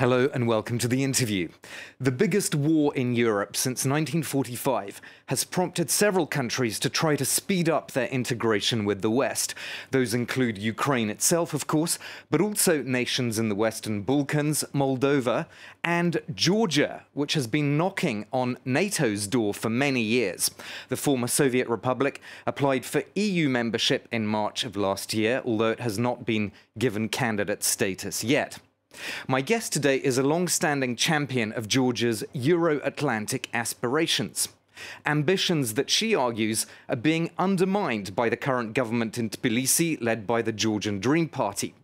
Hello and welcome to the interview. The biggest war in Europe since 1945 has prompted several countries to try to speed up their integration with the West. Those include Ukraine itself, of course, but also nations in the Western Balkans, Moldova, and Georgia, which has been knocking on NATO's door for many years. The former Soviet Republic applied for EU membership in March of last year, although it has not been given candidate status yet. My guest today is a long standing champion of Georgia's Euro Atlantic aspirations. Ambitions that she argues are being undermined by the current government in Tbilisi, led by the Georgian Dream Party.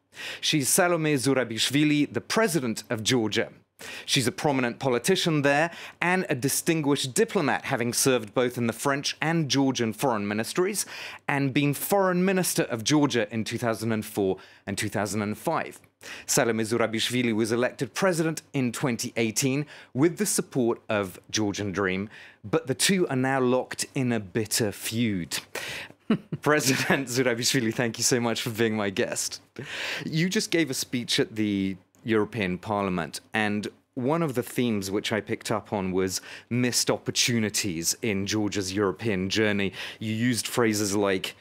She's Salome Zurabishvili, the president of Georgia. She's a prominent politician there and a distinguished diplomat, having served both in the French and Georgian foreign ministries and been foreign minister of Georgia in 2004 and 2005. Salome Zurabishvili was elected president in 2018 with the support of Georgian Dream, but the two are now locked in a bitter feud. President Zurabishvili, thank you so much for being my guest. You just gave a speech at the European Parliament, and one of the themes which I picked up on was missed opportunities in Georgia's European journey. You used phrases like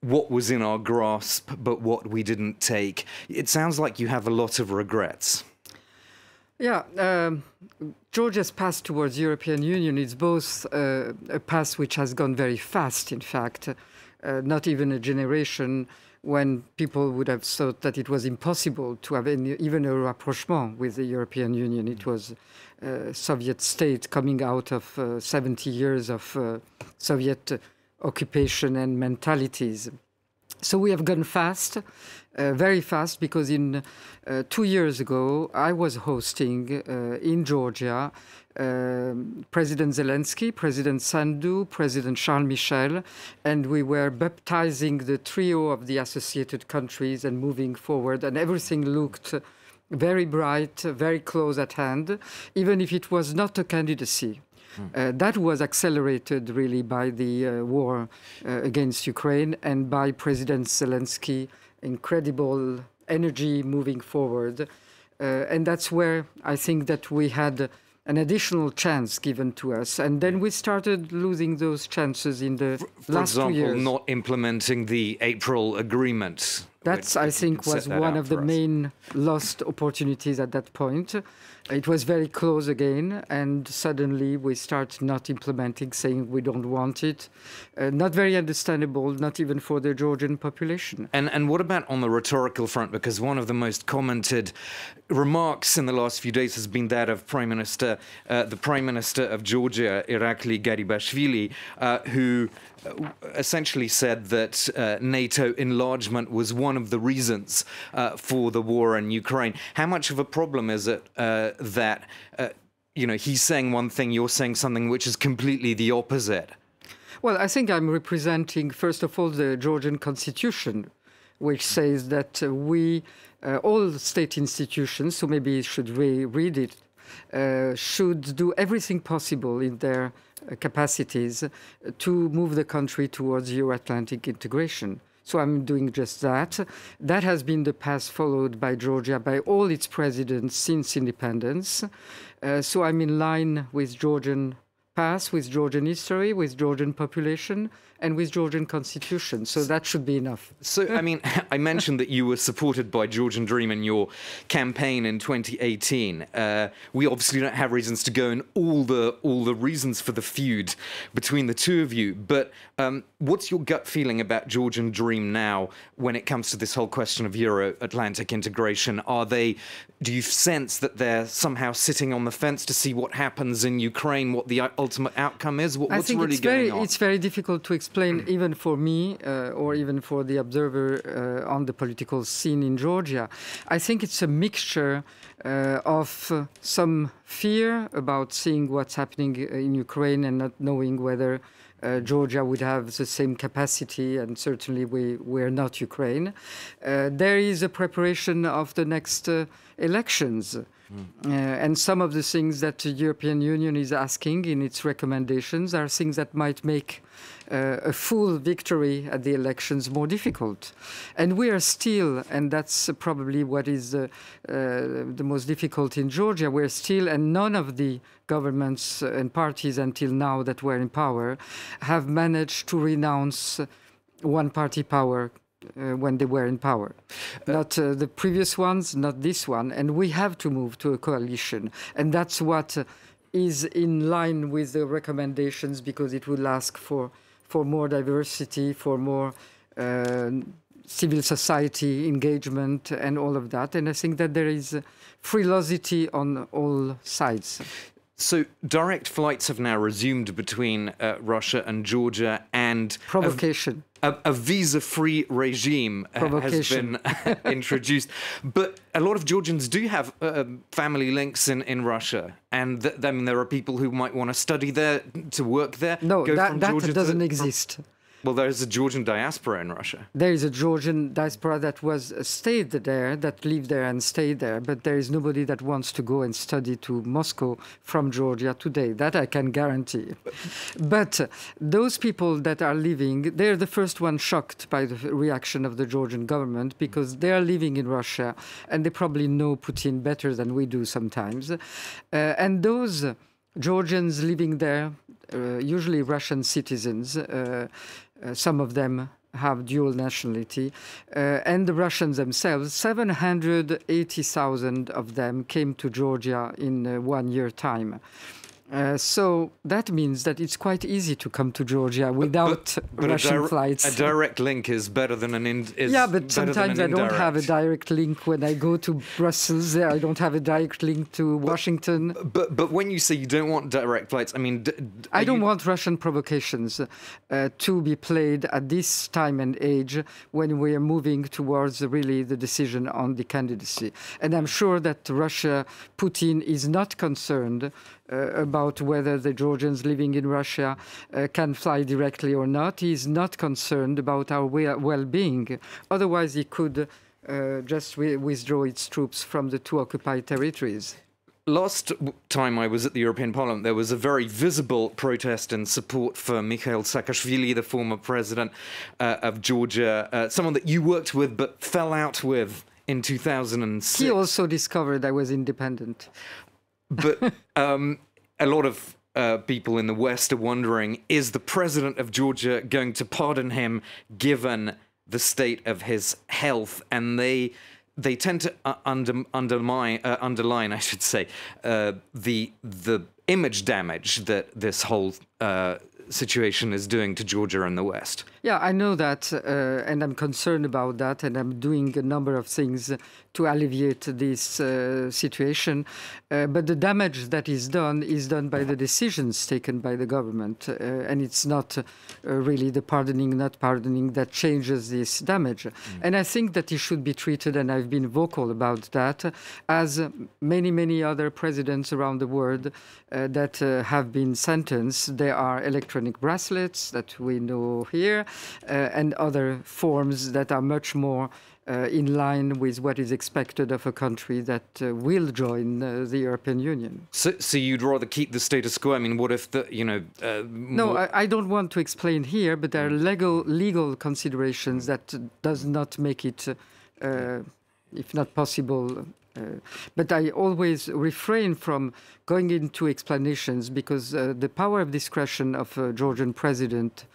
what was in our grasp, but what we didn't take. It sounds like you have a lot of regrets. Yeah, um, Georgia's path towards European Union is both uh, a path which has gone very fast. In fact, uh, not even a generation when people would have thought that it was impossible to have any, even a rapprochement with the European Union. It was a Soviet state coming out of uh, 70 years of uh, Soviet occupation and mentalities. So we have gone fast, uh, very fast, because in uh, two years ago I was hosting uh, in Georgia um, President Zelensky, President Sandu, President Charles Michel, and we were baptizing the trio of the associated countries and moving forward, and everything looked very bright, very close at hand, even if it was not a candidacy. Uh, that was accelerated really by the uh, war uh, against Ukraine and by President Zelensky incredible energy moving forward. Uh, and that's where I think that we had an additional chance given to us. And then we started losing those chances in the for, last example, two years. not implementing the April agreement. That's, I think, was one of the us. main lost opportunities at that point. It was very close again, and suddenly we start not implementing, saying we don't want it. Uh, not very understandable, not even for the Georgian population. And and what about on the rhetorical front? Because one of the most commented remarks in the last few days has been that of Prime Minister, uh, the Prime Minister of Georgia, Irakli Garibashvili, uh, who uh, essentially said that uh, NATO enlargement was one of the reasons uh, for the war in Ukraine. How much of a problem is it uh, that uh, you know he's saying one thing, you're saying something which is completely the opposite? Well, I think I'm representing, first of all, the Georgian constitution, which says that uh, we, uh, all state institutions, so maybe you should re read it, should do everything possible in their capacities to move the country towards Euro-Atlantic integration. So I'm doing just that. That has been the path followed by Georgia, by all its presidents since independence. Uh, so I'm in line with Georgian path, with Georgian history, with Georgian population, and with Georgian constitution. So that should be enough. So, I mean, I mentioned that you were supported by Georgian Dream in your campaign in 2018. Uh, we obviously don't have reasons to go in all the all the reasons for the feud between the two of you. But um, what's your gut feeling about Georgian Dream now when it comes to this whole question of Euro-Atlantic integration? Are they? Do you sense that they're somehow sitting on the fence to see what happens in Ukraine, what the ultimate outcome is? What, I what's think really it's going very, on? It's very difficult to explain, even for me uh, or even for the observer uh, on the political scene in Georgia. I think it's a mixture uh, of uh, some fear about seeing what's happening in Ukraine and not knowing whether uh, Georgia would have the same capacity, and certainly we, we're not Ukraine. Uh, there is a preparation of the next uh, elections. Uh, and some of the things that the European Union is asking in its recommendations are things that might make uh, a full victory at the elections more difficult. And we are still, and that's probably what is uh, the most difficult in Georgia, we're still, and none of the governments and parties until now that were in power have managed to renounce one party power uh, when they were in power. Uh, not uh, the previous ones, not this one. And we have to move to a coalition. And that's what is in line with the recommendations because it will ask for for more diversity, for more uh, civil society engagement and all of that. And I think that there is frilosity on all sides. So direct flights have now resumed between uh, Russia and Georgia, and provocation. A, a visa-free regime uh, has been introduced. But a lot of Georgians do have uh, family links in, in Russia, and th- I mean, there are people who might want to study there, to work there. No, that, that doesn't to, exist. Well, there's a Georgian diaspora in Russia. There is a Georgian diaspora that was uh, stayed there, that lived there and stayed there, but there is nobody that wants to go and study to Moscow from Georgia today. That I can guarantee. But uh, those people that are living, they're the first one shocked by the reaction of the Georgian government because they are living in Russia and they probably know Putin better than we do sometimes. Uh, and those Georgians living there, uh, usually Russian citizens, uh, some of them have dual nationality, uh, and the Russians themselves, 780,000 of them came to Georgia in uh, one year time. Uh, so that means that it's quite easy to come to Georgia without but, but Russian a flights. A direct link is better than an in, yeah, but sometimes I don't have a direct link when I go to Brussels. I don't have a direct link to but, Washington. But but when you say you don't want direct flights, I mean, I don't want Russian provocations uh, to be played at this time and age when we are moving towards really the decision on the candidacy. And I'm sure that Russia, Putin, is not concerned about whether the Georgians living in Russia uh, can fly directly or not. He's not concerned about our well-being. Otherwise, he could uh, just withdraw its troops from the two occupied territories. Last time I was at the European Parliament, there was a very visible protest in support for Mikhail Saakashvili, the former president uh, of Georgia, uh, someone that you worked with but fell out with in 2006. He also discovered I was independent. But um, a lot of uh, people in the West are wondering is the president of Georgia going to pardon him given the state of his health? And they they tend to uh, under, undermine, uh, underline, I should say, uh, the the image damage that this whole uh, situation is doing to Georgia and the West. Yeah, I know that, uh, and I'm concerned about that, and I'm doing a number of things to alleviate this uh, situation. Uh, but the damage that is done is done by the decisions taken by the government, uh, and it's not uh, really the pardoning, not pardoning that changes this damage. Mm. And I think that it should be treated, and I've been vocal about that, as many, many other presidents around the world uh, that have been sentenced. There are electronic bracelets that we know here. Uh, and other forms that are much more uh, in line with what is expected of a country that uh, will join uh, the European Union. So, so you'd rather keep the status quo? I mean, what if the, you know? Uh, no, I, I, don't want to explain here, but there are legal legal considerations that does not make it, uh, if not possible. But I always refrain from going into explanations because the power of discretion of a Georgian president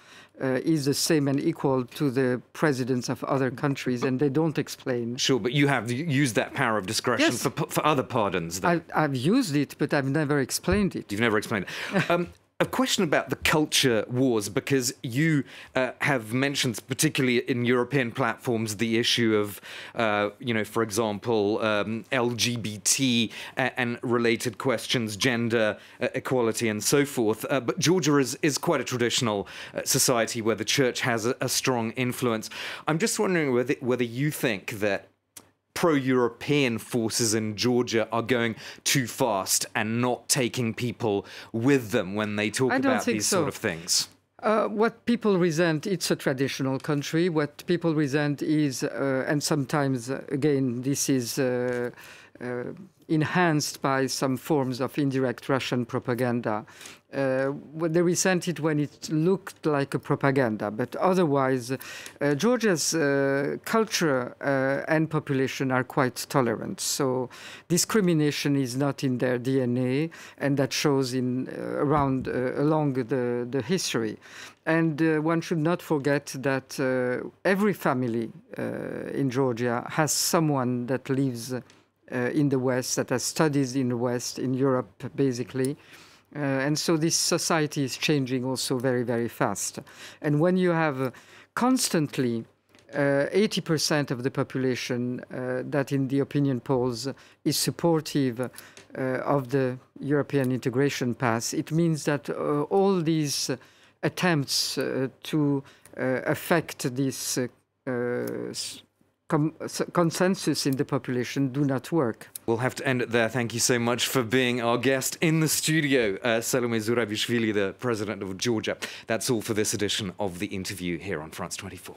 uh, is the same and equal to the presidents of other countries, and they don't explain. Sure, but you have used that power of discretion yes. for, for other pardons. I, have used it, but I've never explained it. You've never explained it. Um, a question about the culture wars, because you uh, have mentioned, particularly in European platforms, the issue of, uh, you know, for example, um, LGBT and related questions, gender uh, equality, and so forth. Uh, but Georgia is, is quite a traditional uh, society where the church has a, a strong influence. I'm just wondering whether, whether you think that pro-European forces in Georgia are going too fast and not taking people with them when they talk about these so. sort of things? Uh, what people resent, it's a traditional country. What people resent is, uh, and sometimes, uh, again, this is uh, uh, enhanced by some forms of indirect Russian propaganda. Uh, they resent it when it looked like a propaganda, but otherwise, uh, Georgia's uh, culture uh, and population are quite tolerant. So discrimination is not in their DNA, and that shows in uh, around uh, along the, the history. And one should not forget that every family in Georgia has someone that lives in the West, that has studies in the West, in Europe, basically. Uh, and so this society is changing also very, very fast. And when you have uh, constantly 80% uh, of the population uh, that in the opinion polls is supportive uh, of the European integration path, it means that all these attempts to affect this consensus in the population do not work. We'll have to end it there. Thank you so much for being our guest in the studio, uh, Salome Zurabishvili, the president of Georgia. That's all for this edition of The Interview here on France 24.